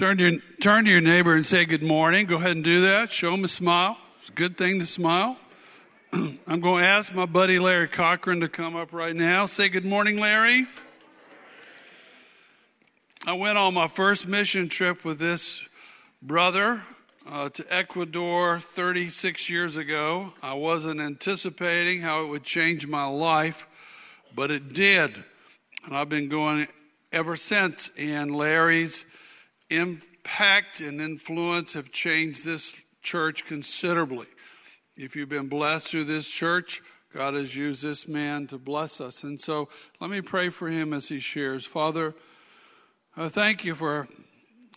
Turn to, your, turn to your neighbor and say good morning. Go ahead and do that. Show him a smile. It's a good thing to smile. I'm going to ask my buddy Larry Cochran to come up right now. Say good morning, Larry. I went on my first mission trip with this brother uh, to Ecuador 36 years ago. I wasn't anticipating how it would change my life, but it did. And I've been going ever since. And Larry's impact and influence have changed this church considerably. If you've been blessed through this church, God has used this man to bless us. And so let me pray for him as he shares. Father, I thank you for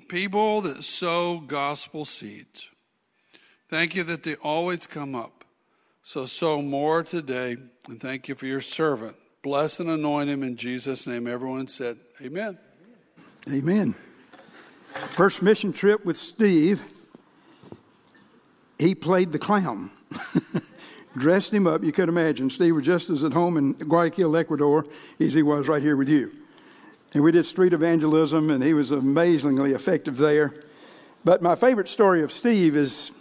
people that sow gospel seeds. Thank you that they always come up. So sow more today. And thank you for your servant. Bless and anoint him in Jesus' name. Everyone said, Amen. Amen. First mission trip with Steve, he played the clown. Dressed him up, you could imagine. Steve was just as at home in Guayaquil, Ecuador, as he was right here with you. And we did street evangelism, and he was amazingly effective there. But my favorite story of Steve is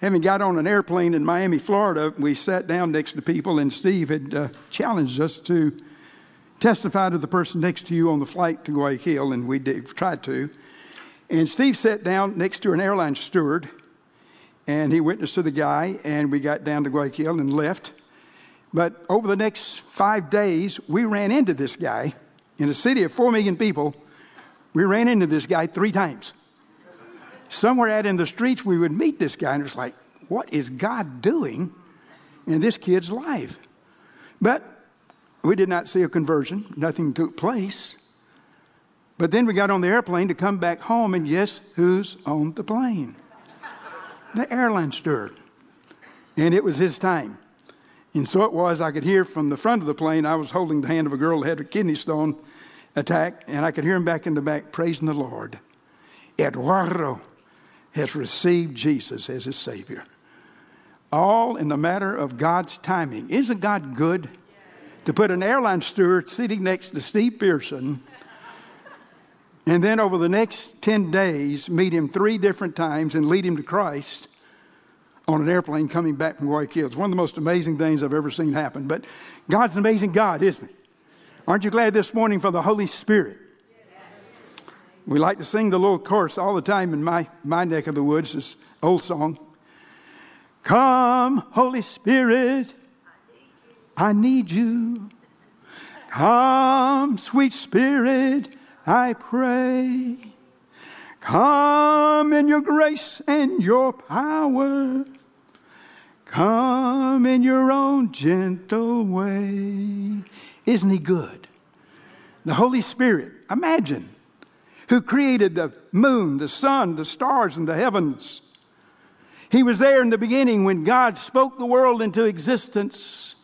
having got on an airplane in Miami, Florida, we sat down next to people, and Steve had uh, challenged us to testify to the person next to you on the flight to Guayaquil, and we did, tried to. And Steve sat down next to an airline steward, and he witnessed to the guy, and we got down to Guayaquil and left. But over the next five days, we ran into this guy in a city of four million people. We ran into this guy three times. Somewhere out in the streets, we would meet this guy, and it was like, what is God doing in this kid's life? But we did not see a conversion, nothing took place. But then we got on the airplane to come back home, and guess who's on the plane? The airline steward. And it was his time. And so it was, I could hear from the front of the plane, I was holding the hand of a girl who had a kidney stone attack, and I could hear him back in the back praising the Lord. Eduardo has received Jesus as his Savior. All in the matter of God's timing. Isn't God good? To put an airline steward sitting next to Steve Pearson and then over the next 10 days, meet him three different times and lead him to Christ on an airplane coming back from Guayaquil. It's one of the most amazing things I've ever seen happen. But God's an amazing God, isn't he? Aren't you glad this morning for the Holy Spirit? We like to sing the little chorus all the time in my, my neck of the woods, this old song. Come, Holy Spirit, I need you. Come, sweet Spirit, I pray. Come in your grace and your power. Come in your own gentle way. Isn't he good? The Holy Spirit, imagine, who created the moon, the sun, the stars, and the heavens. He was there in the beginning when God spoke the world into existence.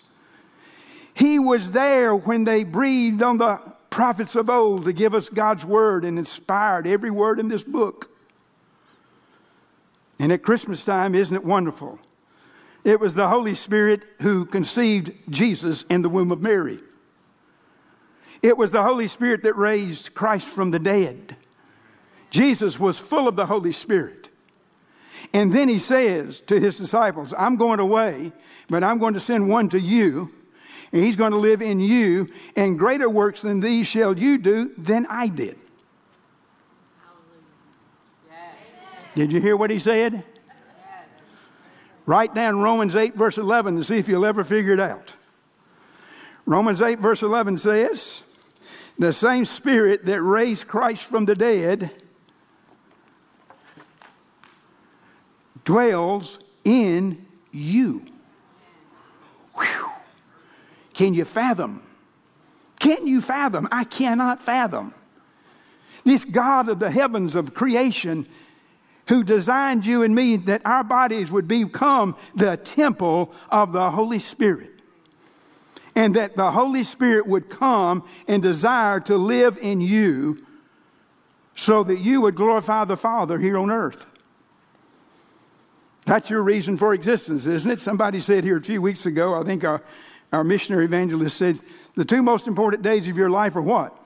He was there when they breathed on the prophets of old to give us God's word and inspired every word in this book. And at Christmas time, isn't it wonderful? It was the Holy Spirit who conceived Jesus in the womb of Mary. It was the Holy Spirit that raised Christ from the dead. Jesus was full of the Holy Spirit. And then he says to his disciples, I'm going away, but I'm going to send one to you and he's going to live in you, and greater works than these shall you do than I did. Did you hear what he said? Write down Romans 8, verse 11, to see if you'll ever figure it out. Romans 8, verse 11 says, The same Spirit that raised Christ from the dead dwells in you. Can you fathom? Can you fathom? I cannot fathom. This God of the heavens of creation who designed you and me that our bodies would become the temple of the Holy Spirit. And that the Holy Spirit would come and desire to live in you so that you would glorify the Father here on earth. That's your reason for existence, isn't it? Somebody said here a few weeks ago, I think our our missionary evangelist said, the two most important days of your life are what?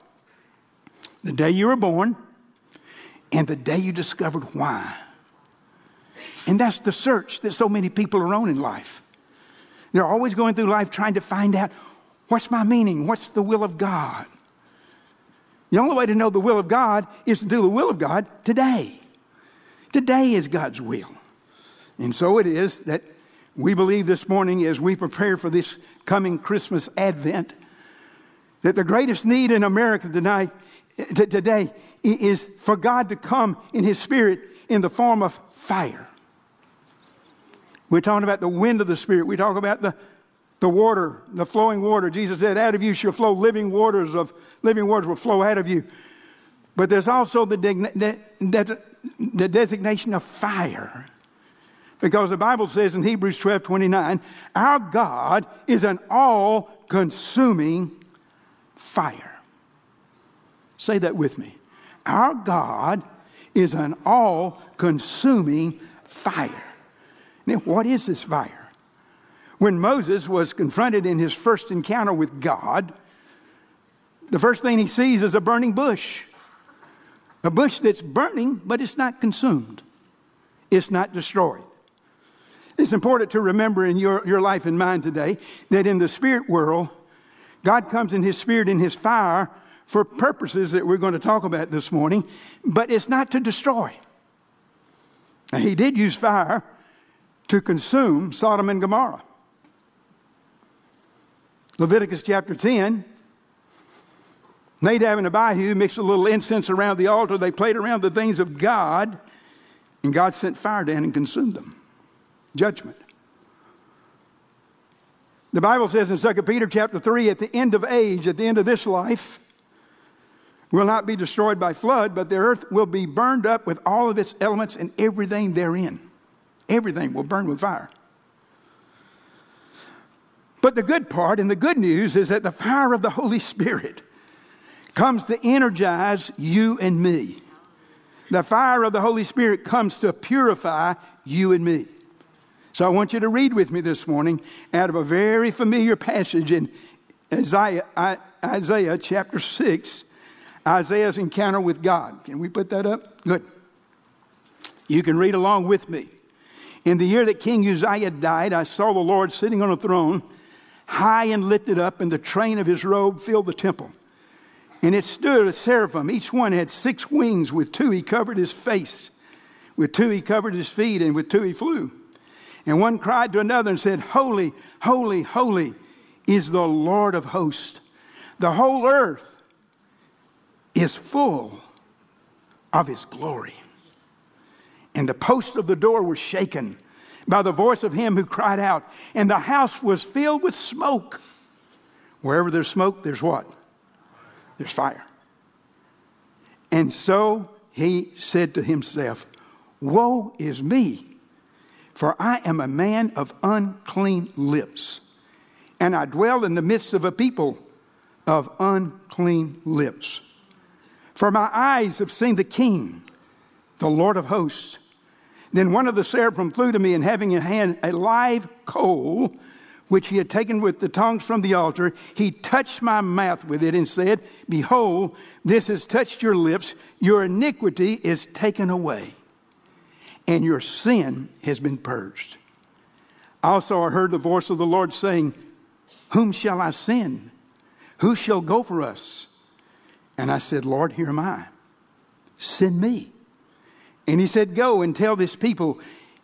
The day you were born and the day you discovered why. And that's the search that so many people are on in life. They're always going through life trying to find out what's my meaning? What's the will of God? The only way to know the will of God is to do the will of God today. Today is God's will. And so it is that we believe this morning as we prepare for this coming Christmas Advent that the greatest need in America tonight, today is for God to come in His Spirit in the form of fire. We're talking about the wind of the Spirit. We talk about the, the water, the flowing water. Jesus said, Out of you shall flow living waters of living waters will flow out of you. But there's also the, the, the, the designation of fire. Because the Bible says in Hebrews 12 29, our God is an all consuming fire. Say that with me. Our God is an all consuming fire. Now, what is this fire? When Moses was confronted in his first encounter with God, the first thing he sees is a burning bush. A bush that's burning, but it's not consumed, it's not destroyed. It's important to remember in your, your life and mine today that in the spirit world, God comes in His Spirit, in His fire, for purposes that we're going to talk about this morning, but it's not to destroy. Now, he did use fire to consume Sodom and Gomorrah. Leviticus chapter 10 Nadab and Abihu mixed a little incense around the altar. They played around the things of God, and God sent fire down and consumed them. Judgment. The Bible says in 2 Peter chapter 3 at the end of age, at the end of this life, will not be destroyed by flood, but the earth will be burned up with all of its elements and everything therein. Everything will burn with fire. But the good part and the good news is that the fire of the Holy Spirit comes to energize you and me. The fire of the Holy Spirit comes to purify you and me. So I want you to read with me this morning out of a very familiar passage in Isaiah, Isaiah chapter 6, Isaiah's encounter with God. Can we put that up? Good. You can read along with me. In the year that King Uzziah died, I saw the Lord sitting on a throne, high and lifted up, and the train of his robe filled the temple. And it stood a seraphim. Each one had six wings. With two he covered his face, with two he covered his feet, and with two he flew. And one cried to another and said, Holy, holy, holy is the Lord of hosts. The whole earth is full of his glory. And the posts of the door were shaken by the voice of him who cried out, and the house was filled with smoke. Wherever there's smoke, there's what? There's fire. And so he said to himself, Woe is me! For I am a man of unclean lips, and I dwell in the midst of a people of unclean lips. For my eyes have seen the King, the Lord of hosts. Then one of the seraphim flew to me, and having in hand a live coal, which he had taken with the tongs from the altar, he touched my mouth with it and said, Behold, this has touched your lips, your iniquity is taken away and your sin has been purged. Also, I heard the voice of the Lord saying, Whom shall I send? Who shall go for us? And I said, Lord, here am I. Send me. And he said, Go and tell this people,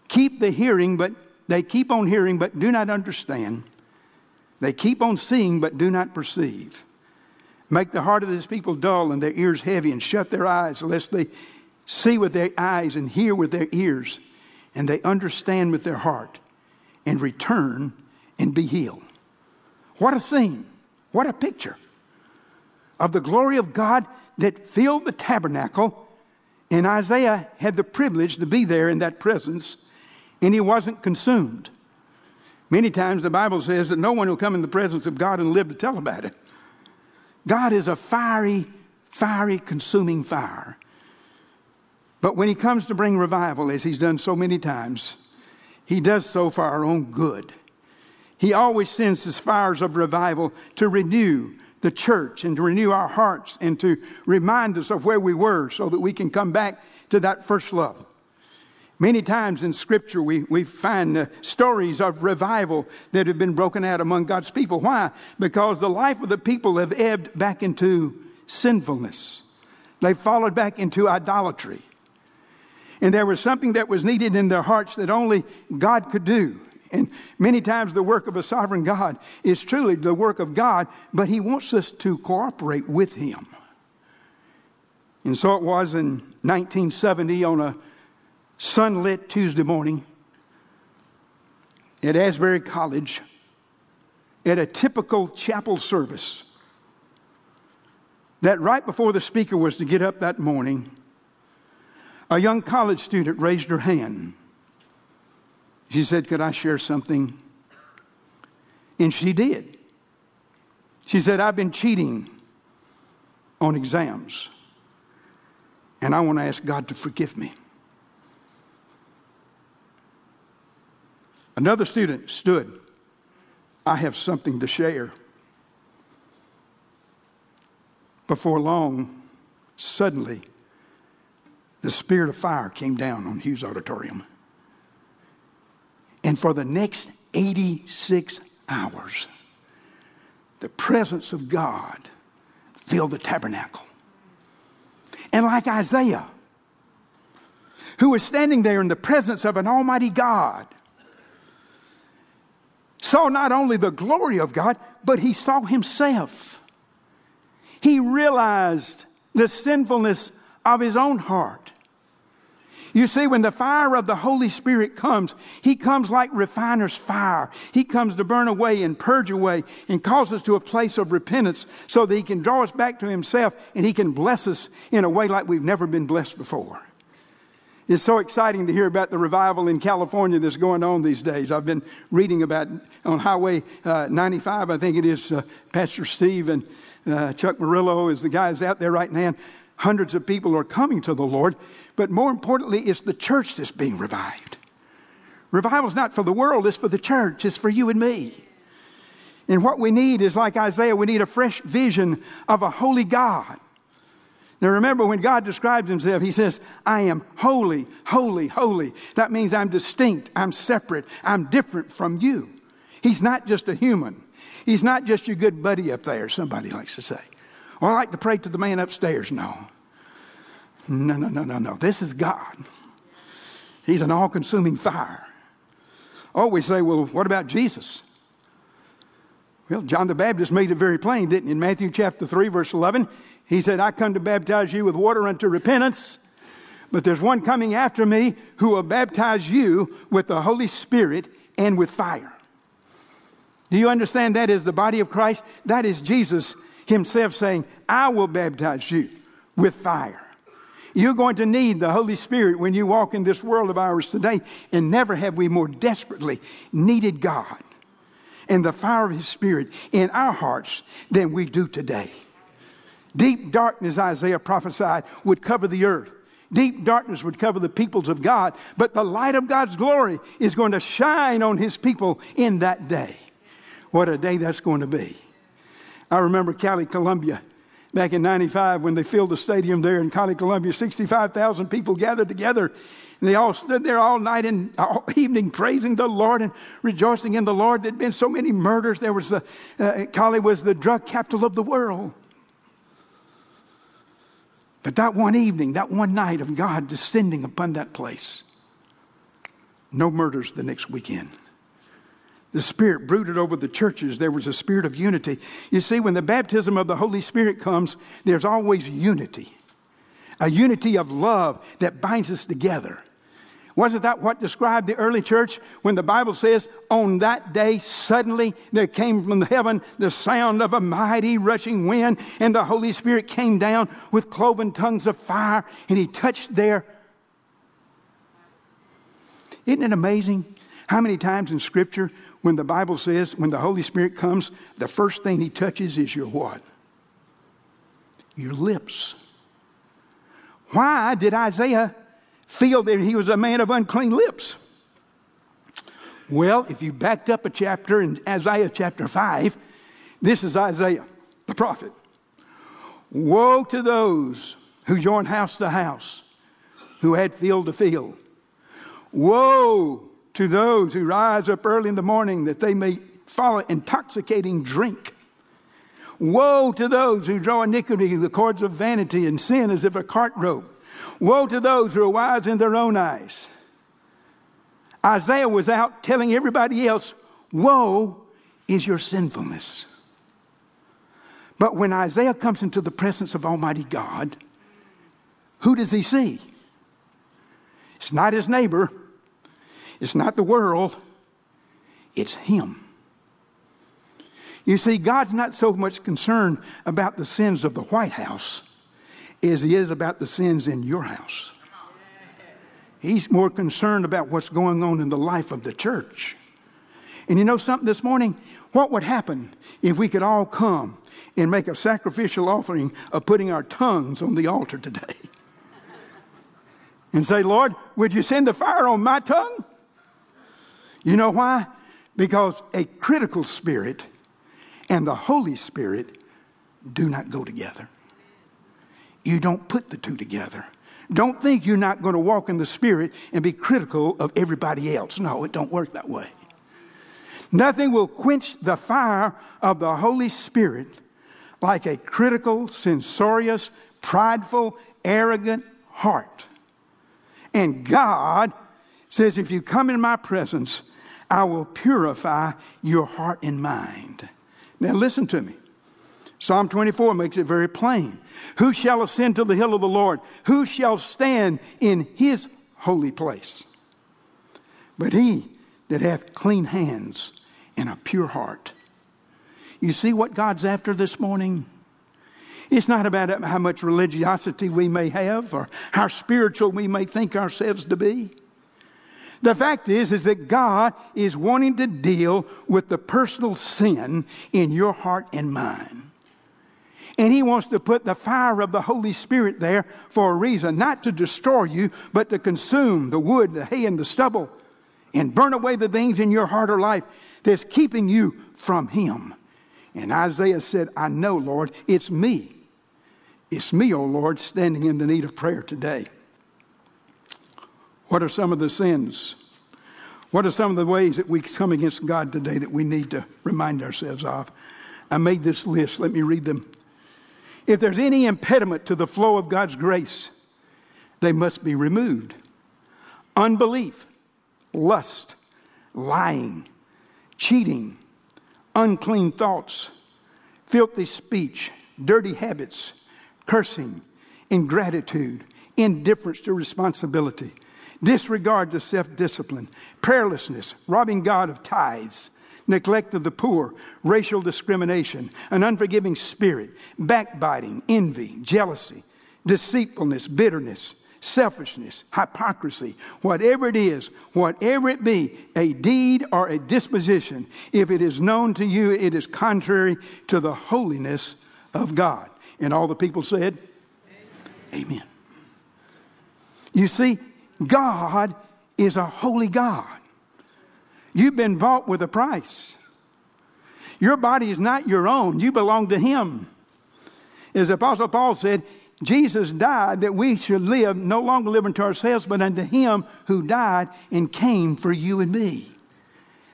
keep the hearing, but they keep on hearing, but do not understand. They keep on seeing, but do not perceive. Make the heart of this people dull and their ears heavy, and shut their eyes, lest they see with their eyes and hear with their ears, and they understand with their heart and return and be healed. What a scene! What a picture of the glory of God that filled the tabernacle. And Isaiah had the privilege to be there in that presence, and he wasn't consumed. Many times the Bible says that no one will come in the presence of God and live to tell about it. God is a fiery, fiery, consuming fire. But when he comes to bring revival, as he's done so many times, he does so for our own good. He always sends his fires of revival to renew, the church and to renew our hearts and to remind us of where we were so that we can come back to that first love. Many times in Scripture, we, we find uh, stories of revival that have been broken out among God's people. Why? Because the life of the people have ebbed back into sinfulness. They've fallen back into idolatry. And there was something that was needed in their hearts that only God could do. And many times the work of a sovereign God is truly the work of God, but He wants us to cooperate with Him. And so it was in 1970 on a sunlit Tuesday morning at Asbury College at a typical chapel service that right before the speaker was to get up that morning, a young college student raised her hand. She said, Could I share something? And she did. She said, I've been cheating on exams, and I want to ask God to forgive me. Another student stood. I have something to share. Before long, suddenly, the spirit of fire came down on Hughes Auditorium. And for the next 86 hours, the presence of God filled the tabernacle. And like Isaiah, who was standing there in the presence of an almighty God, saw not only the glory of God, but he saw himself. He realized the sinfulness of his own heart. You see, when the fire of the Holy Spirit comes, He comes like refiner's fire. He comes to burn away and purge away and calls us to a place of repentance so that He can draw us back to Himself and He can bless us in a way like we've never been blessed before. It's so exciting to hear about the revival in California that's going on these days. I've been reading about on Highway uh, 95, I think it is, uh, Pastor Steve and uh, Chuck Murillo is the guys out there right now. Hundreds of people are coming to the Lord, but more importantly, it's the church that's being revived. Revival is not for the world, it's for the church, it's for you and me. And what we need is like Isaiah, we need a fresh vision of a holy God now remember, when God describes himself, he says, I am holy, holy, holy. That means I'm distinct, I'm separate, I'm different from you. He's not just a human. He's not just your good buddy up there, somebody likes to say. Or I like to pray to the man upstairs. No. No, no, no, no, no. This is God. He's an all consuming fire. Oh, we say, well, what about Jesus? Well, John the Baptist made it very plain, didn't he? In Matthew chapter 3, verse 11, he said, I come to baptize you with water unto repentance, but there's one coming after me who will baptize you with the Holy Spirit and with fire. Do you understand that is the body of Christ? That is Jesus himself saying, I will baptize you with fire. You're going to need the Holy Spirit when you walk in this world of ours today, and never have we more desperately needed God and the fire of His Spirit in our hearts than we do today. Deep darkness, Isaiah prophesied, would cover the earth. Deep darkness would cover the peoples of God, but the light of God's glory is going to shine on his people in that day. What a day that's going to be. I remember Cali, Colombia, back in 95 when they filled the stadium there in Cali, Colombia. 65,000 people gathered together. And they all stood there all night and all evening praising the Lord and rejoicing in the Lord. There'd been so many murders. There was the, uh, Cali was the drug capital of the world. But that one evening, that one night of God descending upon that place, no murders the next weekend. The Spirit brooded over the churches. There was a spirit of unity. You see, when the baptism of the Holy Spirit comes, there's always unity a unity of love that binds us together. Wasn't that what described the early church when the Bible says, On that day, suddenly there came from heaven the sound of a mighty rushing wind, and the Holy Spirit came down with cloven tongues of fire, and He touched there. Isn't it amazing how many times in Scripture, when the Bible says, when the Holy Spirit comes, the first thing He touches is your what? Your lips. Why did Isaiah feel that he was a man of unclean lips. Well, if you backed up a chapter in Isaiah chapter 5, this is Isaiah. the prophet. Woe to those who join house to house, who add field to field. Woe to those who rise up early in the morning that they may follow intoxicating drink. Woe to those who draw iniquity, the cords of vanity, and sin as if a cart rope. Woe to those who are wise in their own eyes. Isaiah was out telling everybody else, Woe is your sinfulness. But when Isaiah comes into the presence of Almighty God, who does he see? It's not his neighbor, it's not the world, it's him. You see, God's not so much concerned about the sins of the White House as he is about the sins in your house. He's more concerned about what's going on in the life of the church. And you know something this morning? What would happen if we could all come and make a sacrificial offering of putting our tongues on the altar today? And say, Lord, would you send the fire on my tongue? You know why? Because a critical spirit and the Holy Spirit do not go together. You don't put the two together. Don't think you're not going to walk in the Spirit and be critical of everybody else. No, it don't work that way. Nothing will quench the fire of the Holy Spirit like a critical, censorious, prideful, arrogant heart. And God says, if you come in my presence, I will purify your heart and mind. Now, listen to me. Psalm 24 makes it very plain. Who shall ascend to the hill of the Lord? Who shall stand in his holy place? But he that hath clean hands and a pure heart. You see what God's after this morning? It's not about how much religiosity we may have or how spiritual we may think ourselves to be. The fact is, is that God is wanting to deal with the personal sin in your heart and mind. And He wants to put the fire of the Holy Spirit there for a reason, not to destroy you, but to consume the wood, the hay, and the stubble and burn away the things in your heart or life that's keeping you from Him. And Isaiah said, I know, Lord, it's me. It's me, O oh Lord, standing in the need of prayer today. What are some of the sins? What are some of the ways that we come against God today that we need to remind ourselves of? I made this list. Let me read them. If there's any impediment to the flow of God's grace, they must be removed. Unbelief, lust, lying, cheating, unclean thoughts, filthy speech, dirty habits, cursing, ingratitude, indifference to responsibility, disregard to self discipline, prayerlessness, robbing God of tithes, neglect of the poor, racial discrimination, an unforgiving spirit, backbiting, envy, jealousy, deceitfulness, bitterness, selfishness, hypocrisy, whatever it is, whatever it be, a deed or a disposition, if it is known to you, it is contrary to the holiness of God. And all the people said, Amen. Amen. You see, God is a holy God. You've been bought with a price. Your body is not your own, you belong to Him. As Apostle Paul said, Jesus died that we should live, no longer live unto ourselves, but unto Him who died and came for you and me.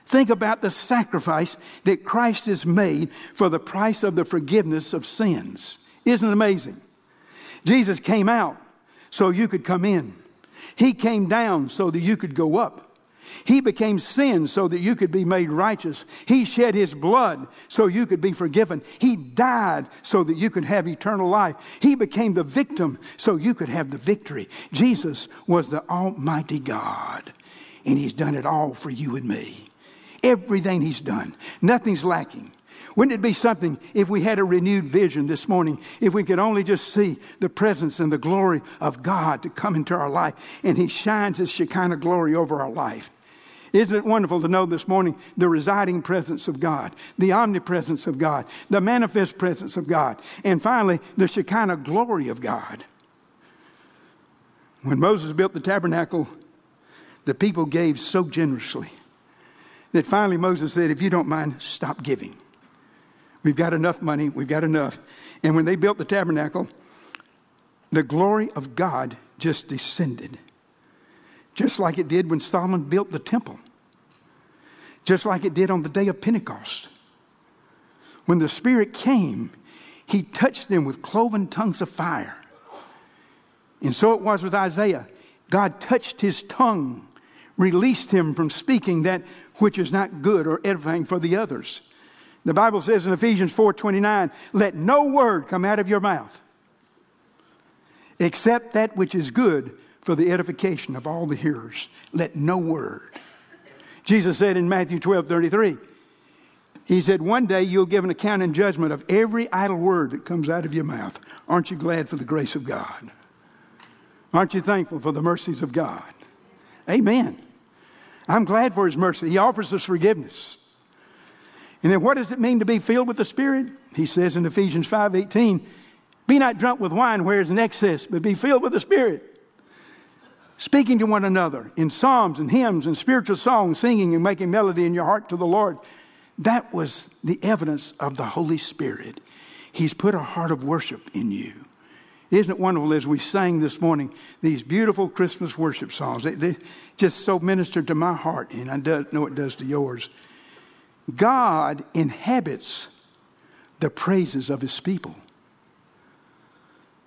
Think about the sacrifice that Christ has made for the price of the forgiveness of sins. Isn't it amazing? Jesus came out so you could come in. He came down so that you could go up. He became sin so that you could be made righteous. He shed his blood so you could be forgiven. He died so that you could have eternal life. He became the victim so you could have the victory. Jesus was the Almighty God, and he's done it all for you and me. Everything he's done, nothing's lacking. Wouldn't it be something if we had a renewed vision this morning, if we could only just see the presence and the glory of God to come into our life and He shines His Shekinah glory over our life? Isn't it wonderful to know this morning the residing presence of God, the omnipresence of God, the manifest presence of God, and finally, the Shekinah glory of God? When Moses built the tabernacle, the people gave so generously that finally Moses said, If you don't mind, stop giving. We've got enough money. We've got enough. And when they built the tabernacle, the glory of God just descended, just like it did when Solomon built the temple, just like it did on the day of Pentecost. When the Spirit came, He touched them with cloven tongues of fire. And so it was with Isaiah. God touched his tongue, released him from speaking that which is not good or edifying for the others. The Bible says in Ephesians 4:29, "Let no word come out of your mouth except that which is good for the edification of all the hearers. Let no word." Jesus said in Matthew 12:33, he said, One day you'll give an account and judgment of every idle word that comes out of your mouth. Aren't you glad for the grace of God? Aren't you thankful for the mercies of God? Amen. I'm glad for his mercy. He offers us forgiveness. And then what does it mean to be filled with the Spirit? He says in Ephesians 5:18, "Be not drunk with wine where is an excess, but be filled with the Spirit." Speaking to one another in psalms and hymns and spiritual songs, singing and making melody in your heart to the Lord. That was the evidence of the Holy Spirit. He's put a heart of worship in you. Isn't it wonderful as we sang this morning these beautiful Christmas worship songs? They, they just so ministered to my heart, and I do, know it does to yours. God inhabits the praises of his people.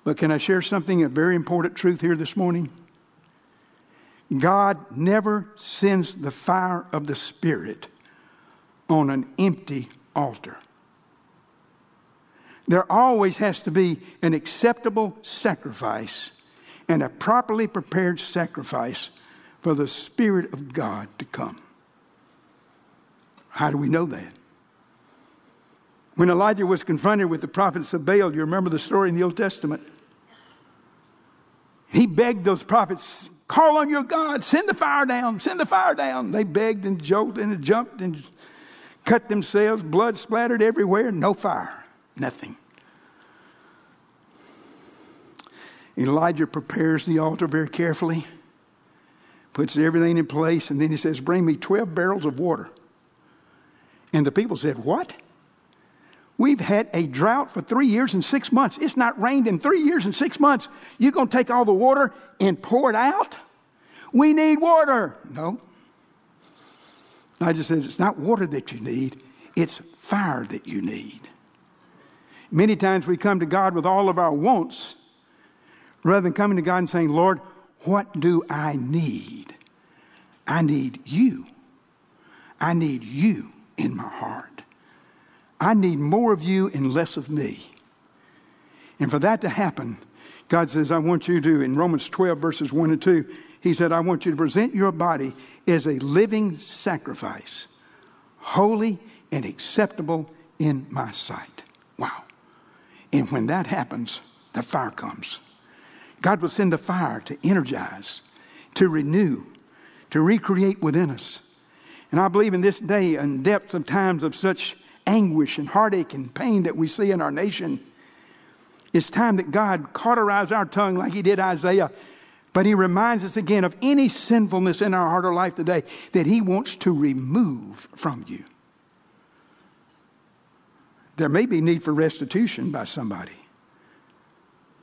But can I share something, a very important truth here this morning? God never sends the fire of the Spirit on an empty altar. There always has to be an acceptable sacrifice and a properly prepared sacrifice for the Spirit of God to come. How do we know that? When Elijah was confronted with the prophets of Baal, you remember the story in the Old Testament? He begged those prophets, call on your God, send the fire down, send the fire down. They begged and jolted and jumped and cut themselves, blood splattered everywhere, no fire, nothing. Elijah prepares the altar very carefully, puts everything in place, and then he says, Bring me 12 barrels of water. And the people said, What? We've had a drought for three years and six months. It's not rained in three years and six months. You're going to take all the water and pour it out? We need water. No. I just says it's not water that you need, it's fire that you need. Many times we come to God with all of our wants rather than coming to God and saying, Lord, what do I need? I need you. I need you in my heart. I need more of you and less of me. And for that to happen, God says, I want you to, in Romans 12, verses 1 and 2, He said, I want you to present your body as a living sacrifice, holy and acceptable in my sight. Wow. And when that happens, the fire comes. God will send the fire to energize, to renew, to recreate within us. And I believe in this day and depths of times of such anguish and heartache and pain that we see in our nation, it's time that God cauterize our tongue like He did Isaiah. But He reminds us again of any sinfulness in our heart or life today that He wants to remove from you. There may be need for restitution by somebody.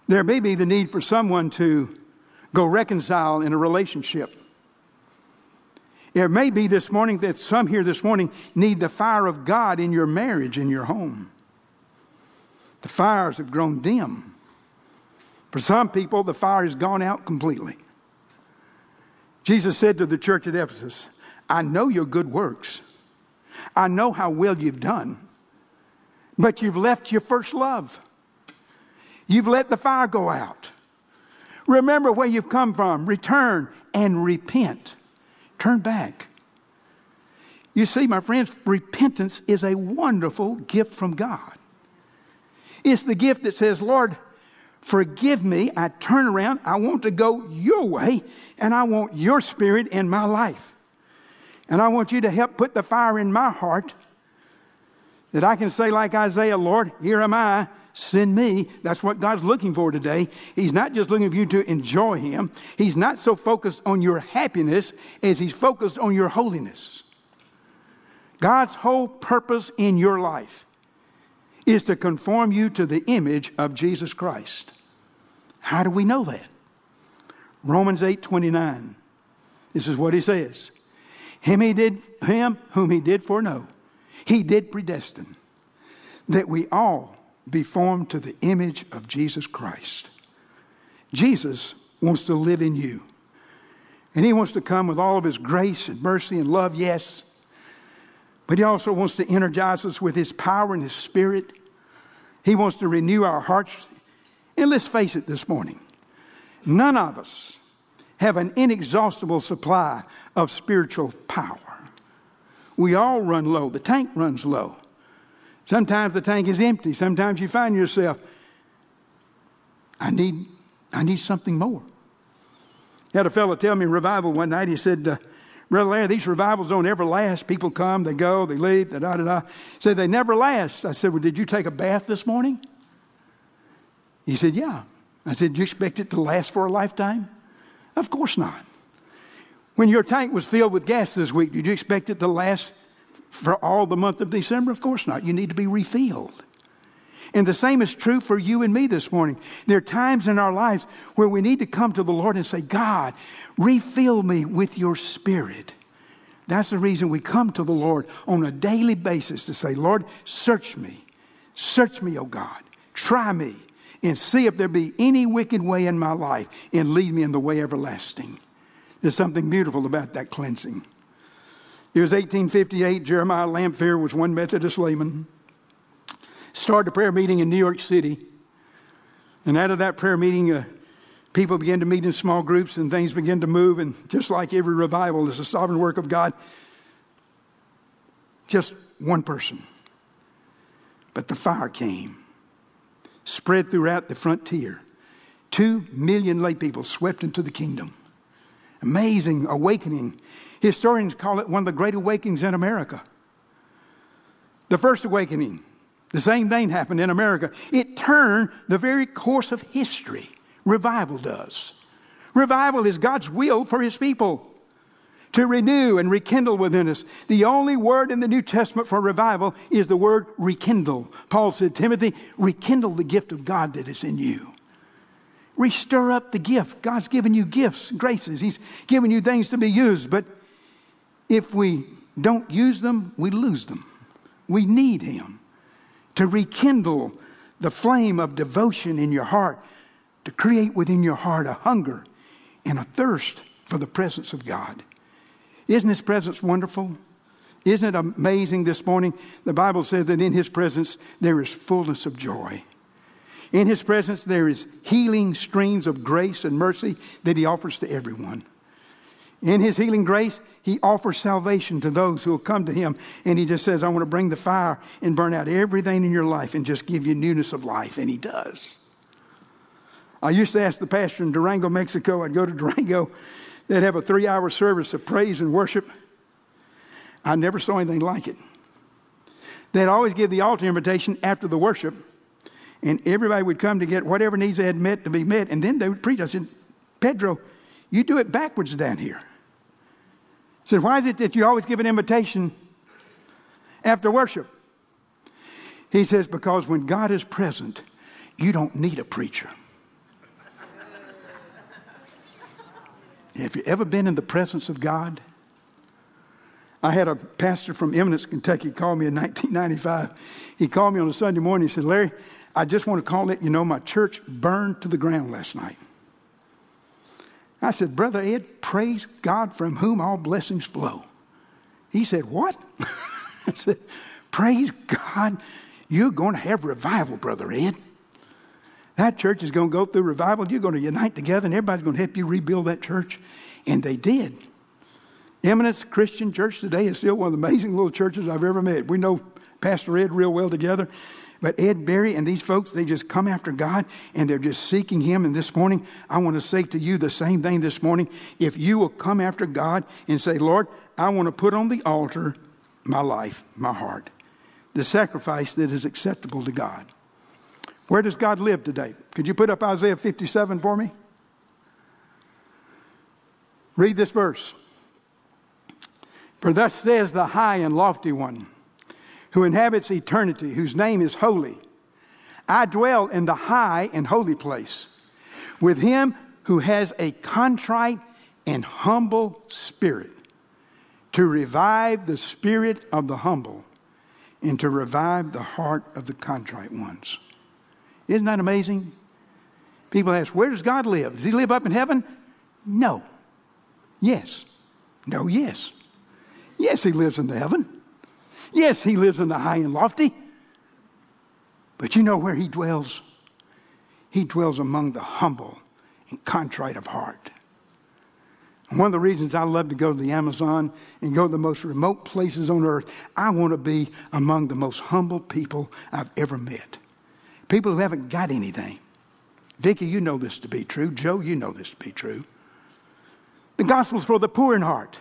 There may be the need for someone to go reconcile in a relationship. It may be this morning that some here this morning need the fire of God in your marriage, in your home. The fires have grown dim. For some people, the fire has gone out completely. Jesus said to the church at Ephesus, I know your good works. I know how well you've done, but you've left your first love. You've let the fire go out. Remember where you've come from. Return and repent. Turn back. You see, my friends, repentance is a wonderful gift from God. It's the gift that says, Lord, forgive me. I turn around. I want to go your way, and I want your spirit in my life. And I want you to help put the fire in my heart that I can say, like Isaiah, Lord, here am I. Send me. That's what God's looking for today. He's not just looking for you to enjoy Him, He's not so focused on your happiness as He's focused on your holiness. God's whole purpose in your life is to conform you to the image of Jesus Christ. How do we know that? Romans 8 29. This is what he says. Him he did him whom he did foreknow, he did predestine, that we all be formed to the image of Jesus Christ. Jesus wants to live in you. And he wants to come with all of his grace and mercy and love, yes. But he also wants to energize us with his power and his spirit. He wants to renew our hearts. And let's face it this morning none of us have an inexhaustible supply of spiritual power. We all run low, the tank runs low. Sometimes the tank is empty. Sometimes you find yourself, I need, I need something more. I had a fellow tell me in revival one night, he said, uh, Brother Larry, these revivals don't ever last. People come, they go, they leave, da da da said, they never last. I said, Well, did you take a bath this morning? He said, Yeah. I said, Did you expect it to last for a lifetime? Of course not. When your tank was filled with gas this week, did you expect it to last for all the month of December? Of course not. You need to be refilled. And the same is true for you and me this morning. There are times in our lives where we need to come to the Lord and say, God, refill me with your spirit. That's the reason we come to the Lord on a daily basis to say, Lord, search me. Search me, O God. Try me and see if there be any wicked way in my life and lead me in the way everlasting. There's something beautiful about that cleansing. It was 1858. Jeremiah Lanphier was one Methodist layman. Started a prayer meeting in New York City. And out of that prayer meeting, uh, people began to meet in small groups and things began to move. And just like every revival it's a sovereign work of God, just one person. But the fire came spread throughout the frontier. Two million lay people swept into the kingdom. Amazing awakening. Historians call it one of the great awakenings in America. The first awakening, the same thing happened in America. It turned the very course of history. Revival does. Revival is God's will for his people to renew and rekindle within us. The only word in the New Testament for revival is the word rekindle. Paul said, Timothy, rekindle the gift of God that is in you. Restir up the gift. God's given you gifts, graces. He's given you things to be used. But if we don't use them, we lose them. We need Him to rekindle the flame of devotion in your heart, to create within your heart a hunger and a thirst for the presence of God. Isn't His presence wonderful? Isn't it amazing this morning? The Bible says that in His presence there is fullness of joy. In His presence there is healing streams of grace and mercy that He offers to everyone. In His healing grace, He offers salvation to those who will come to Him. And He just says, I want to bring the fire and burn out everything in your life and just give you newness of life. And He does. I used to ask the pastor in Durango, Mexico, I'd go to Durango They'd have a three hour service of praise and worship. I never saw anything like it. They'd always give the altar invitation after the worship, and everybody would come to get whatever needs they had met to be met, and then they would preach. I said, Pedro, you do it backwards down here. Said, Why is it that you always give an invitation after worship? He says, Because when God is present, you don't need a preacher. Have you ever been in the presence of God? I had a pastor from Eminence, Kentucky, call me in 1995. He called me on a Sunday morning. He said, Larry, I just want to call it, you know, my church burned to the ground last night. I said, Brother Ed, praise God from whom all blessings flow. He said, What? I said, Praise God, you're going to have revival, Brother Ed. That church is going to go through revival. You're going to unite together, and everybody's going to help you rebuild that church. And they did. Eminence Christian Church today is still one of the amazing little churches I've ever met. We know Pastor Ed real well together. But Ed Berry and these folks, they just come after God and they're just seeking Him. And this morning, I want to say to you the same thing this morning. If you will come after God and say, Lord, I want to put on the altar my life, my heart, the sacrifice that is acceptable to God. Where does God live today? Could you put up Isaiah 57 for me? Read this verse. For thus says the high and lofty one, who inhabits eternity, whose name is holy. I dwell in the high and holy place with him who has a contrite and humble spirit, to revive the spirit of the humble and to revive the heart of the contrite ones. Isn't that amazing? People ask, where does God live? Does he live up in heaven? No. Yes. No, yes. Yes, he lives in the heaven. Yes, he lives in the high and lofty. But you know where he dwells? He dwells among the humble and contrite of heart. One of the reasons I love to go to the Amazon and go to the most remote places on earth, I want to be among the most humble people I've ever met. People who haven't got anything. Vicki, you know this to be true. Joe, you know this to be true. The gospel's for the poor in heart.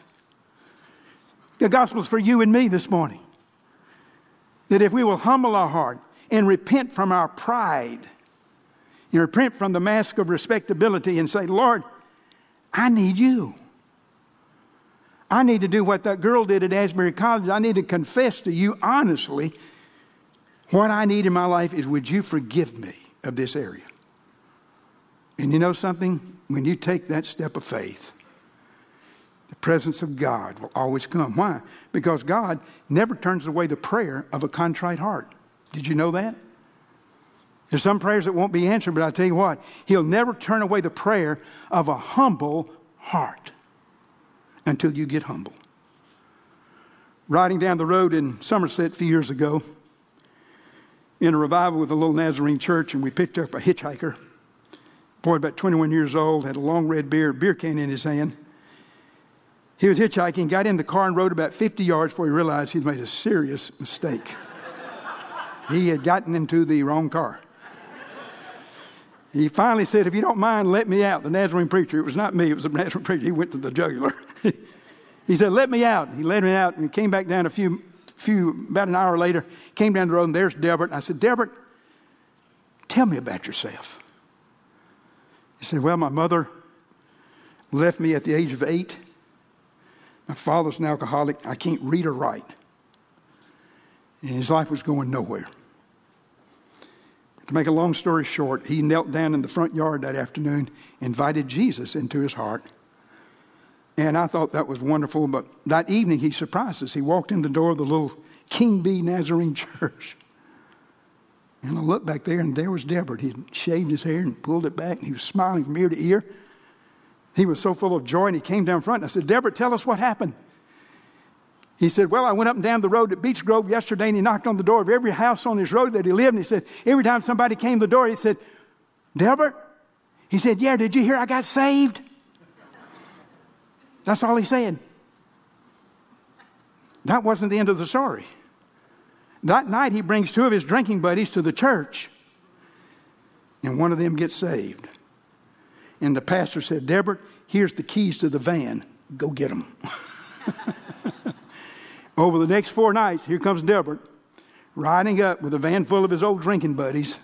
The gospel's for you and me this morning. That if we will humble our heart and repent from our pride, and repent from the mask of respectability and say, Lord, I need you. I need to do what that girl did at Asbury College. I need to confess to you honestly what I need in my life is would you forgive me of this area? And you know something? When you take that step of faith, presence of God will always come. Why? Because God never turns away the prayer of a contrite heart. Did you know that? There's some prayers that won't be answered, but I tell you what, He'll never turn away the prayer of a humble heart until you get humble. Riding down the road in Somerset a few years ago, in a revival with a little Nazarene church, and we picked up a hitchhiker. Boy, about 21 years old, had a long red beard, beer can in his hand. He was hitchhiking, got in the car, and rode about 50 yards before he realized he'd made a serious mistake. he had gotten into the wrong car. He finally said, If you don't mind, let me out. The Nazarene preacher, it was not me, it was the Nazarene preacher. He went to the jugular. he said, Let me out. He let me out and he came back down a few, few, about an hour later, came down the road and there's Delbert. And I said, Delbert, tell me about yourself. He said, Well, my mother left me at the age of eight. My father's an alcoholic. I can't read or write. And his life was going nowhere. To make a long story short, he knelt down in the front yard that afternoon, invited Jesus into his heart. And I thought that was wonderful. But that evening, he surprised us. He walked in the door of the little King B Nazarene church. And I looked back there, and there was Delbert. He had shaved his hair and pulled it back, and he was smiling from ear to ear. He was so full of joy, and he came down front. And I said, Delbert, tell us what happened. He said, Well, I went up and down the road at Beech Grove yesterday and he knocked on the door of every house on his road that he lived. And he said, Every time somebody came to the door, he said, Delbert? He said, Yeah, did you hear I got saved? That's all he said. That wasn't the end of the story. That night, he brings two of his drinking buddies to the church, and one of them gets saved. And the pastor said, Delbert, here's the keys to the van. Go get them. Over the next four nights, here comes Delbert riding up with a van full of his old drinking buddies.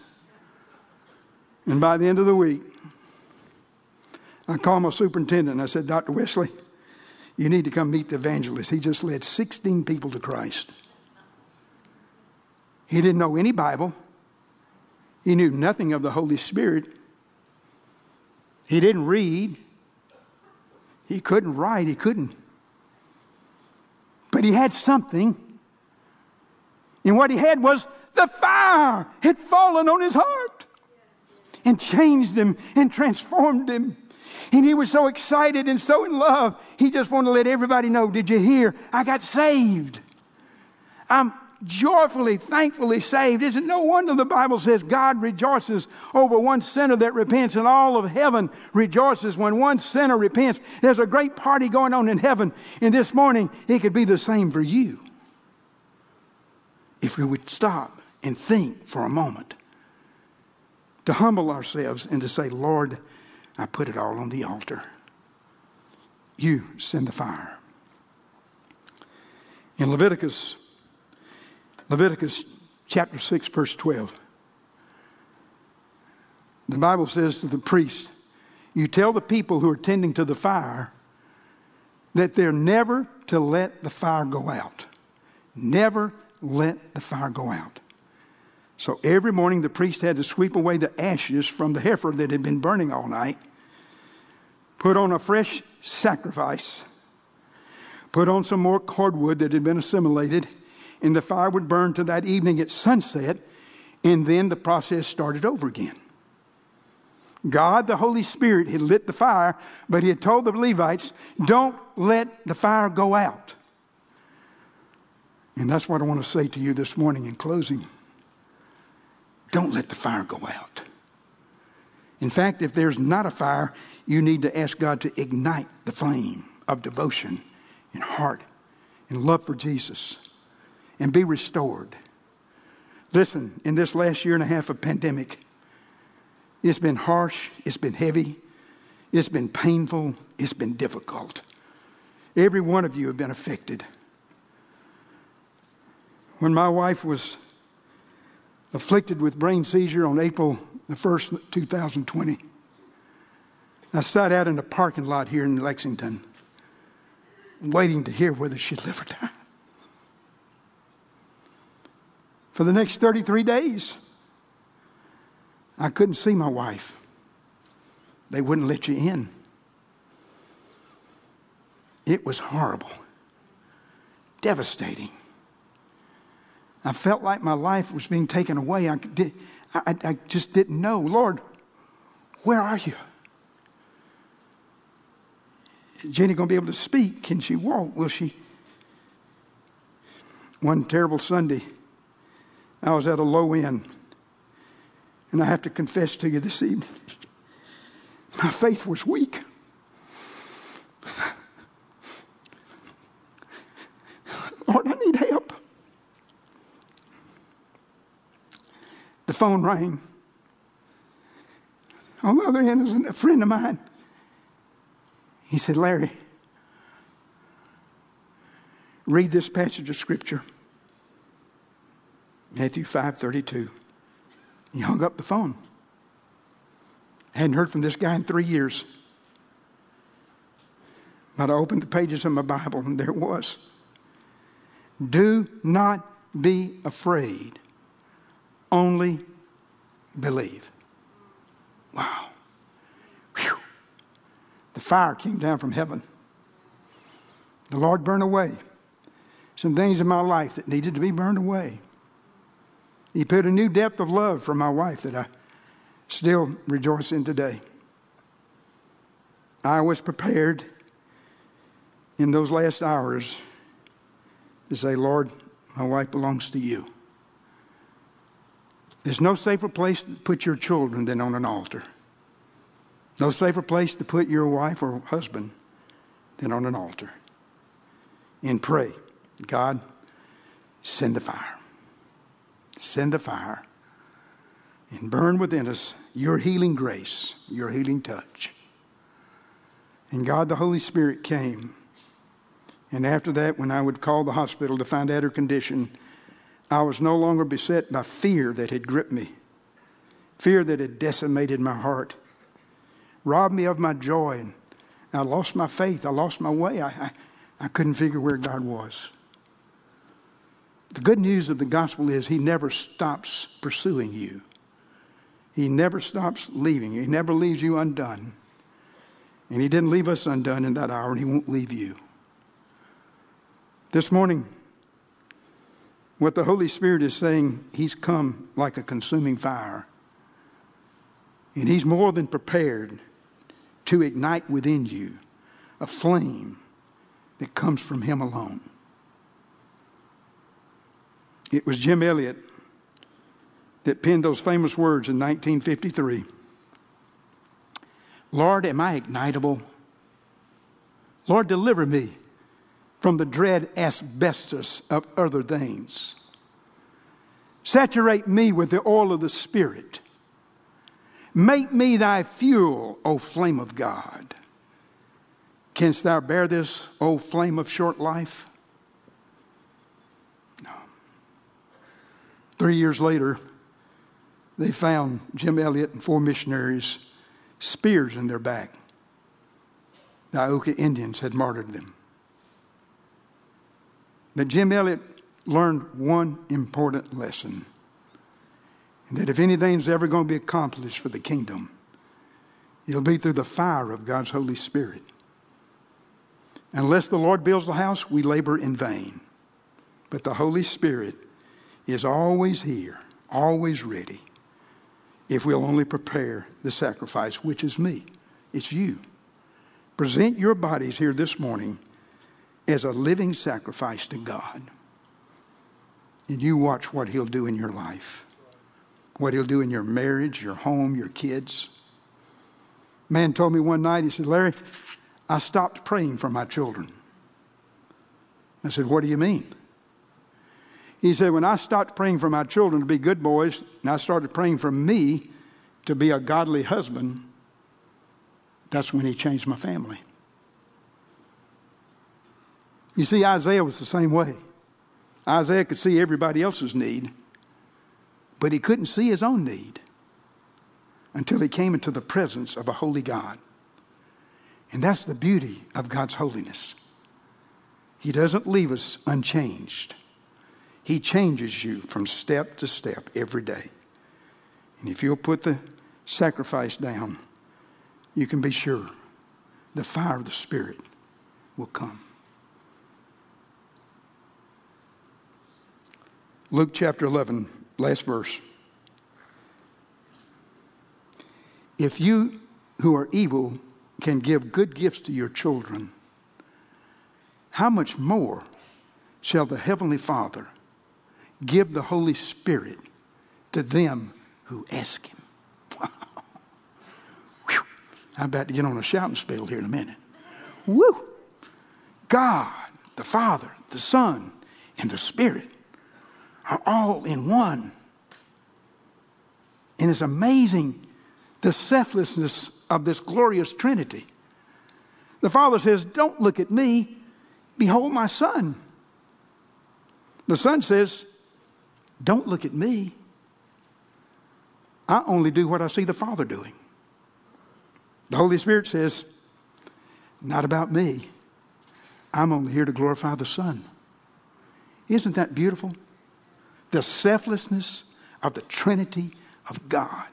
And by the end of the week, I called my superintendent I said, Dr. Wesley, you need to come meet the evangelist. He just led 16 people to Christ. He didn't know any Bible, he knew nothing of the Holy Spirit. He didn't read, he couldn't write, he couldn't but he had something. And what he had was the fire had fallen on his heart and changed him and transformed him. And he was so excited and so in love, he just wanted to let everybody know Did you hear? I got saved. I'm joyfully, thankfully saved. Isn't no wonder the Bible says God rejoices over one sinner that repents, and all of heaven rejoices when one sinner repents. There's a great party going on in heaven, and this morning it could be the same for you. If we would stop and think for a moment, to humble ourselves and to say, Lord, I put it all on the altar. You send the fire. In Leviticus Leviticus chapter 6, verse 12. The Bible says to the priest, You tell the people who are tending to the fire that they're never to let the fire go out. Never let the fire go out. So every morning the priest had to sweep away the ashes from the heifer that had been burning all night, put on a fresh sacrifice, put on some more cordwood that had been assimilated, and the fire would burn to that evening at sunset, and then the process started over again. God, the Holy Spirit, had lit the fire, but He had told the Levites, don't let the fire go out. And that's what I want to say to you this morning in closing. Don't let the fire go out. In fact, if there's not a fire, you need to ask God to ignite the flame of devotion and heart and love for Jesus and be restored. Listen, in this last year and a half of pandemic, it's been harsh, it's been heavy, it's been painful, it's been difficult. Every one of you have been affected. When my wife was afflicted with brain seizure on April the 1st, 2020, I sat out in the parking lot here in Lexington, waiting to hear whether she'd live or die. For the next 33 days, I couldn't see my wife. They wouldn't let you in. It was horrible, devastating. I felt like my life was being taken away. I, did, I, I just didn't know. Lord, where are you? Jenny going to be able to speak? Can she walk? Will she? One terrible Sunday, I was at a low end and I have to confess to you this evening, my faith was weak. Lord, I need help. The phone rang. On the other end is a friend of mine. He said, Larry, read this passage of Scripture. Matthew 5:32. He hung up the phone. Hadn't heard from this guy in three years. But I opened the pages of my Bible, and there it was. Do not be afraid, only believe. Wow. Whew. The fire came down from heaven. The Lord burned away some things in my life that needed to be burned away. He put a new depth of love for my wife that I still rejoice in today. I was prepared in those last hours to say, Lord, my wife belongs to you. There's no safer place to put your children than on an altar. No safer place to put your wife or husband than on an altar. And pray, God, send the fire send the fire and burn within us your healing grace, your healing touch. And God the Holy Spirit came. And after that, when I would call the hospital to find out her condition, I was no longer beset by fear that had gripped me, fear that had decimated my heart, robbed me of my joy. And I lost my faith. I lost my way. I, I, I couldn't figure where God was. The good news of the gospel is he never stops pursuing you. He never stops leaving you. He never leaves you undone. And he didn't leave us undone in that hour, and he won't leave you. This morning, what the Holy Spirit is saying, he's come like a consuming fire. And he's more than prepared to ignite within you a flame that comes from him alone. It was Jim Elliot that penned those famous words in 1953 Lord, am I ignitable? Lord, deliver me from the dread asbestos of other things. Saturate me with the oil of the Spirit. Make me thy fuel, O flame of God. Canst thou bear this, O flame of short life? Three years later, they found Jim Elliot and four missionaries, spears in their back. The Auca Indians had martyred them. But Jim Elliot learned one important lesson. And that if anything's ever going to be accomplished for the kingdom, it'll be through the fire of God's Holy Spirit. Unless the Lord builds the house, we labor in vain. But the Holy Spirit is always here, always ready, if we'll only prepare the sacrifice, which is me. It's you. Present your bodies here this morning as a living sacrifice to God. And you watch what He'll do in your life, what He'll do in your marriage, your home, your kids. Man told me one night, he said, Larry, I stopped praying for my children. I said, What do you mean? He said, When I stopped praying for my children to be good boys, and I started praying for me to be a godly husband, that's when he changed my family. You see, Isaiah was the same way. Isaiah could see everybody else's need, but he couldn't see his own need until he came into the presence of a holy God. And that's the beauty of God's holiness. He doesn't leave us unchanged. He changes you from step to step every day. And if you'll put the sacrifice down, you can be sure the fire of the Spirit will come. Luke chapter 11, last verse. If you who are evil can give good gifts to your children, how much more shall the Heavenly Father give the Holy Spirit to them who ask Him? Wow. I'm about to get on a shouting spell here in a minute. Woo! God, the Father, the Son, and the Spirit are all in one. And it's amazing the selflessness of this glorious Trinity. The Father says, Don't look at me, behold my Son. The Son says, Don't look at me. I only do what I see the Father doing. The Holy Spirit says, Not about me. I'm only here to glorify the Son. Isn't that beautiful? The selflessness of the Trinity of God.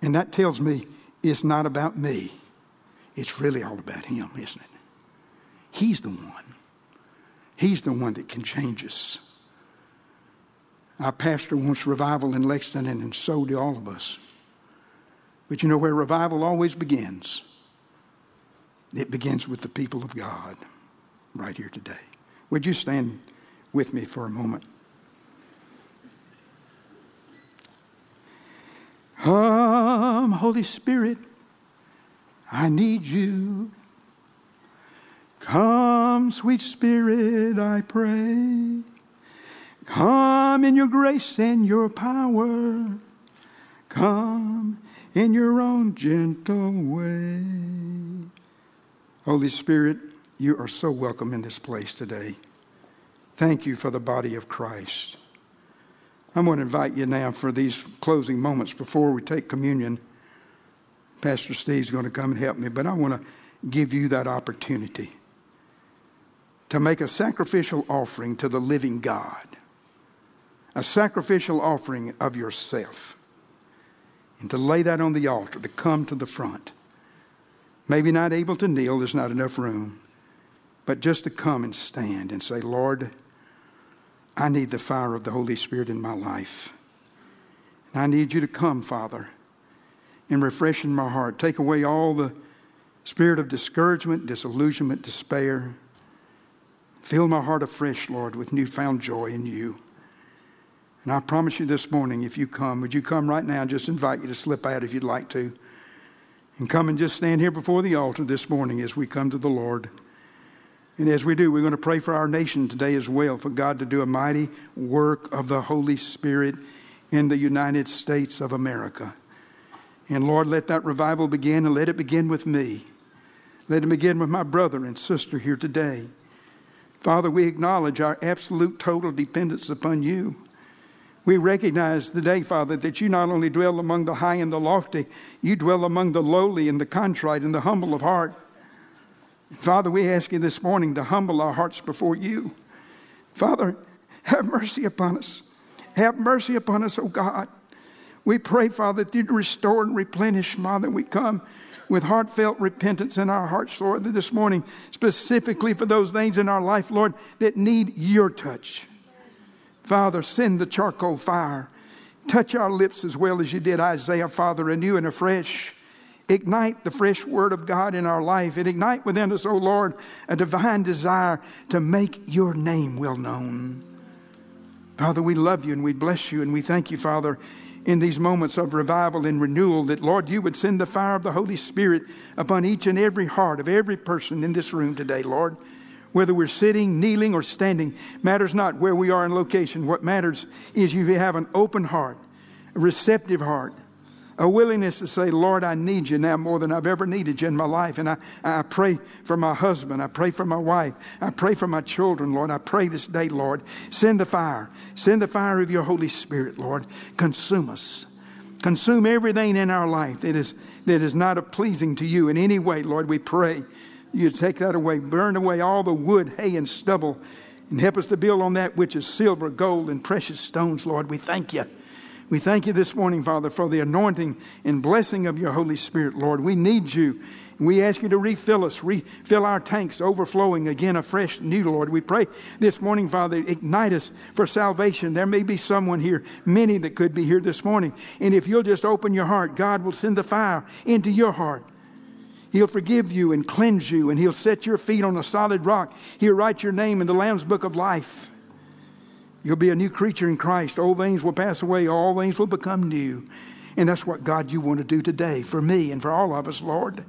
And that tells me it's not about me. It's really all about Him, isn't it? He's the one. He's the one that can change us. Our pastor wants revival in Lexington, and so do all of us. But you know where revival always begins? It begins with the people of God right here today. Would you stand with me for a moment? Come, Holy Spirit, I need you. Come, sweet Spirit, I pray. Come in your grace and your power. Come in your own gentle way. Holy Spirit, you are so welcome in this place today. Thank you for the body of Christ. I'm going to invite you now for these closing moments before we take communion. Pastor Steve's going to come and help me, but I want to give you that opportunity to make a sacrificial offering to the living God, a sacrificial offering of yourself, and to lay that on the altar, to come to the front. Maybe not able to kneel, there's not enough room, but just to come and stand and say, Lord, I need the fire of the Holy Spirit in my life. And I need you to come, Father, and refresh in my heart. Take away all the spirit of discouragement, disillusionment, despair. Fill my heart afresh, Lord, with newfound joy in you. And I promise you this morning, if you come, would you come right now? Just invite you to slip out if you'd like to. And come and just stand here before the altar this morning as we come to the Lord. And as we do, we're going to pray for our nation today as well, for God to do a mighty work of the Holy Spirit in the United States of America. And Lord, let that revival begin and let it begin with me. Let it begin with my brother and sister here today. Father, we acknowledge our absolute total dependence upon you. We recognize today, Father, that you not only dwell among the high and the lofty, you dwell among the lowly and the contrite and the humble of heart. Father, we ask you this morning to humble our hearts before you, Father, have mercy upon us. Have mercy upon us, O God. We pray, Father, that you restore and replenish, Father. We come with heartfelt repentance in our hearts, Lord, this morning, specifically for those things in our life, Lord, that need your touch. Father, send the charcoal fire. Touch our lips as well as you did Isaiah, Father, anew and afresh. Ignite the fresh word of God in our life and ignite within us, O Lord, a divine desire to make your name well known. Father, we love you and we bless you and we thank you, Father, in these moments of revival and renewal that, Lord, you would send the fire of the Holy Spirit upon each and every heart of every person in this room today, Lord. Whether we're sitting, kneeling, or standing, matters not where we are in location. What matters is you have an open heart, a receptive heart, a willingness to say, Lord, I need you now more than I've ever needed you in my life. And I, I pray for my husband. I pray for my wife. I pray for my children, Lord. I pray this day, Lord, send the fire. Send the fire of your Holy Spirit, Lord. Consume us. Consume everything in our life that is, that is not pleasing to you in any way, Lord. We pray you take that away. Burn away all the wood, hay, and stubble and help us to build on that which is silver, gold, and precious stones, Lord. We thank you. We thank you this morning, Father, for the anointing and blessing of your Holy Spirit, Lord. We need you. We ask you to refill us, refill our tanks overflowing again afresh new, Lord. We pray this morning, Father, ignite us for salvation. There may be someone here, many that could be here this morning. And if you'll just open your heart, God will send the fire into your heart. He'll forgive you and cleanse you, and He'll set your feet on a solid rock. He'll write your name in the Lamb's book of life. You'll be a new creature in Christ. Old things will pass away, all things will become new. And that's what God you want to do today for me and for all of us, Lord.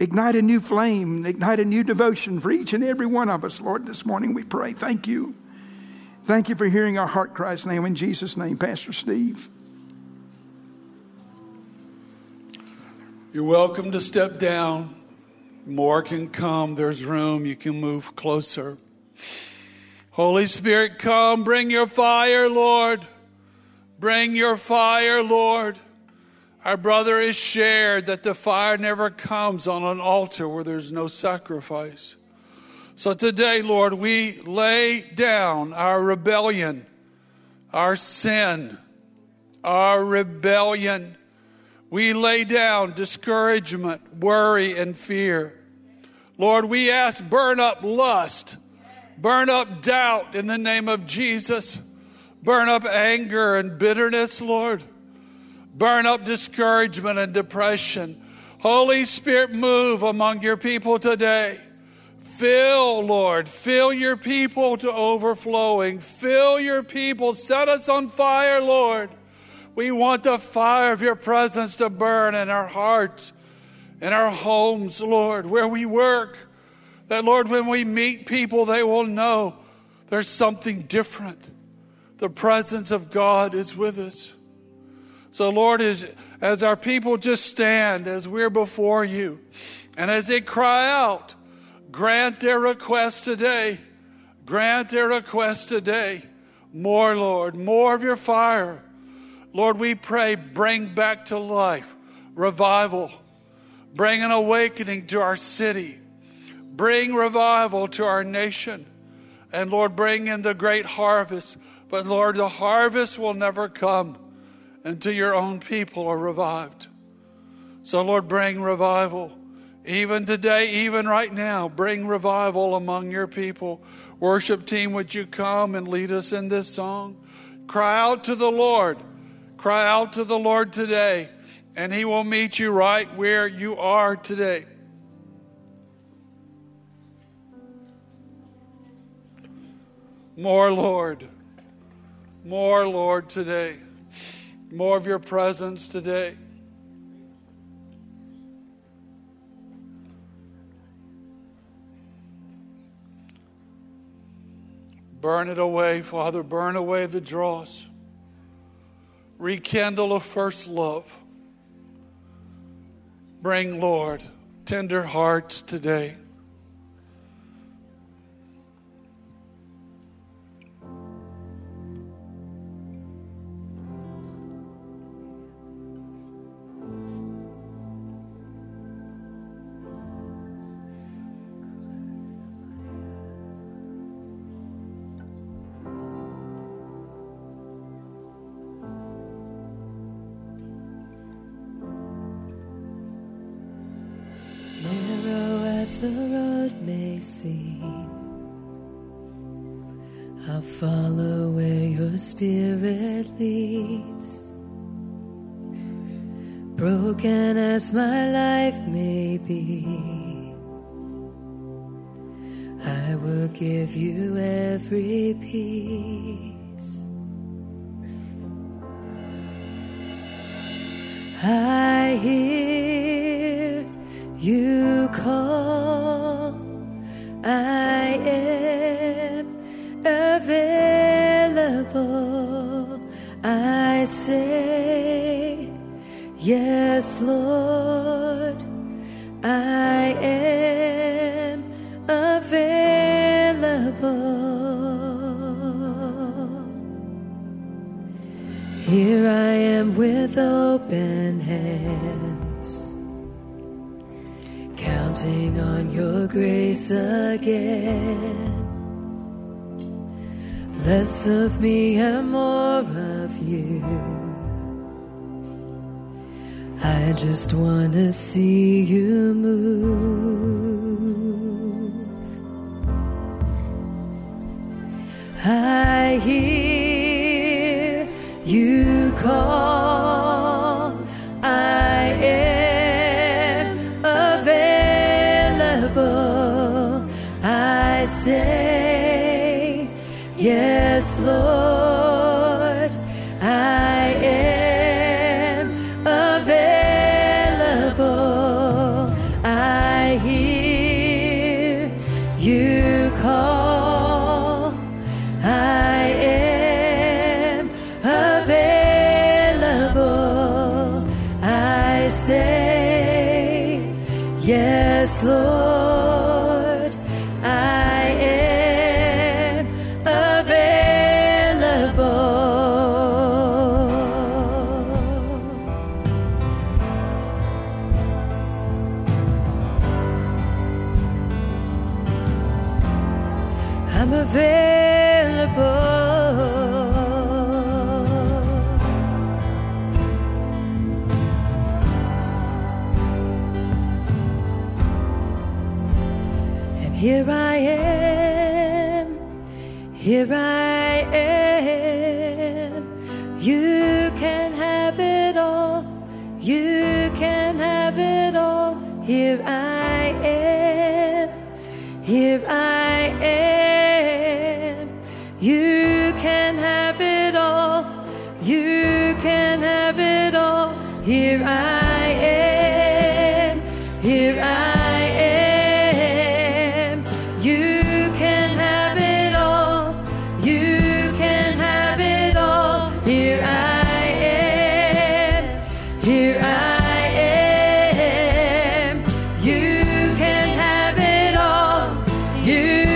Ignite a new flame, ignite a new devotion for each and every one of us, Lord. This morning we pray. Thank you. Thank you for hearing our heart cries now in Jesus' name, Pastor Steve. You're welcome to step down. More can come. There's room. You can move closer. Holy Spirit, come, bring your fire, Lord. Bring your fire, Lord. Our brother is shared that the fire never comes on an altar where there's no sacrifice. So today, Lord, we lay down our rebellion, our sin, our rebellion. We lay down discouragement, worry, and fear. Lord, we ask, burn up lust Burn up doubt in the name of Jesus. Burn up anger and bitterness, Lord. Burn up discouragement and depression. Holy Spirit, move among your people today. Fill, Lord, fill your people to overflowing. Fill your people. Set us on fire, Lord. We want the fire of your presence to burn in our hearts, in our homes, Lord, where we work that, Lord, when we meet people, they will know there's something different. The presence of God is with us. So, Lord, as, as our people just stand, as we're before you, and as they cry out, grant their request today. Grant their request today. More, Lord, more of your fire. Lord, we pray, bring back to life revival, bring an awakening to our city. Bring revival to our nation. And Lord, bring in the great harvest. But Lord, the harvest will never come until your own people are revived. So, Lord, bring revival. Even today, even right now, bring revival among your people. Worship team, would you come and lead us in this song? Cry out to the Lord. Cry out to the Lord today, and He will meet you right where you are today. More, Lord. More, Lord, today. More of your presence today. Burn it away, Father. Burn away the dross. Rekindle a first love. Bring, Lord, tender hearts today. as the road may seem. I'll follow where your spirit leads. Broken as my life may be, I will give you every piece. again. Less of me and more of you. I just want to see you move. say, Yes, Lord. you.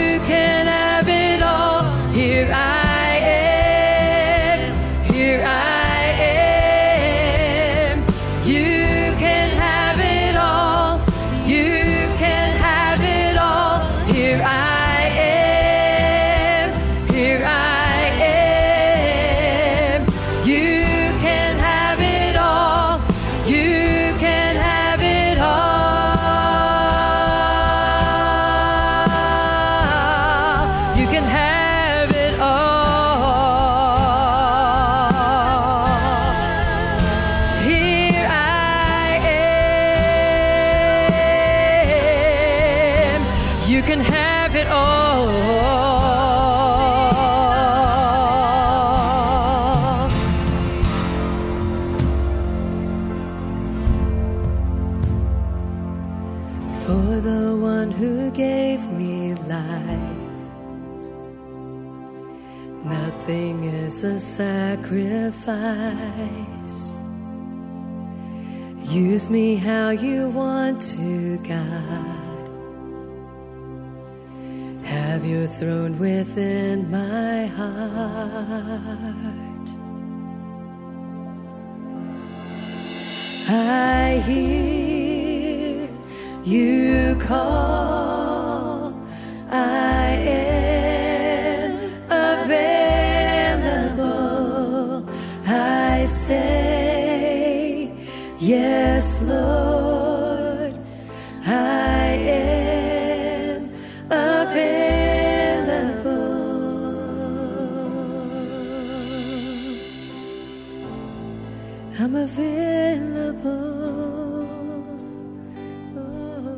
how you want to, God. Have your throne within my heart. I hear you call. Lord, I am available. I'm available. Oh.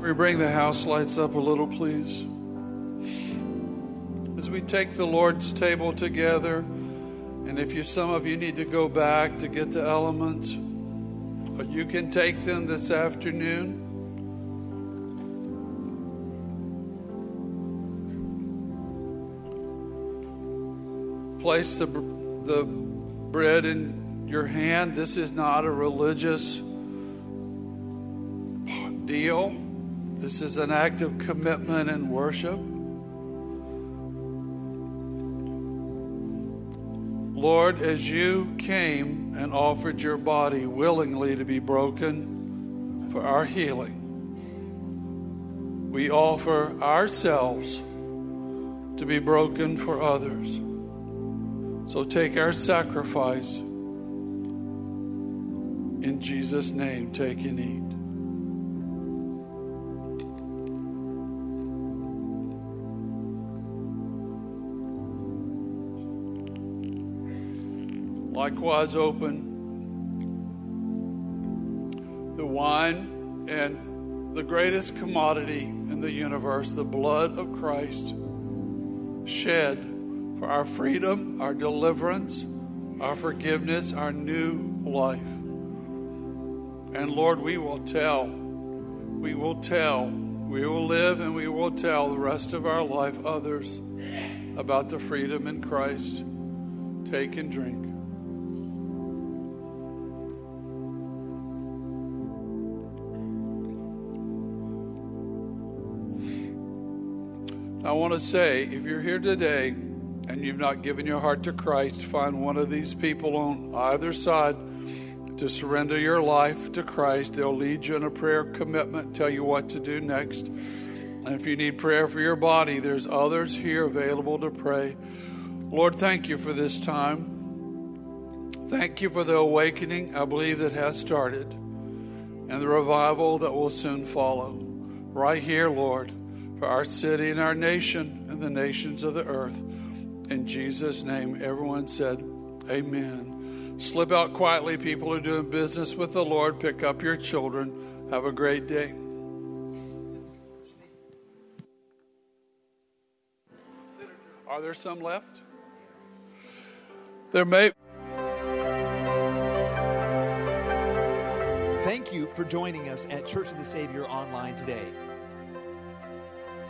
We bring the house lights up a little, please. We take the Lord's table together, and if you some of you need to go back to get the elements, you can take them this afternoon. Place the, the bread in your hand. This is not a religious deal. This is an act of commitment and worship. Lord, as you came and offered your body willingly to be broken for our healing, we offer ourselves to be broken for others. So take our sacrifice. In Jesus' name, take and eat. Likewise, open the wine and the greatest commodity in the universe, the blood of Christ, shed for our freedom, our deliverance, our forgiveness, our new life. And Lord, we will tell, we will tell, we will live and we will tell the rest of our life others about the freedom in Christ. Take and drink. I want to say if you're here today and you've not given your heart to Christ, find one of these people on either side to surrender your life to Christ. They'll lead you in a prayer commitment, tell you what to do next. And if you need prayer for your body, there's others here available to pray. Lord, thank you for this time. Thank you for the awakening I believe that has started and the revival that will soon follow. Right here, Lord for our city and our nation and the nations of the earth. In Jesus' name, everyone said, Amen. Slip out quietly. People are doing business with the Lord. Pick up your children. Have a great day. Are there some left? There may. Thank you for joining us at Church of the Savior online today.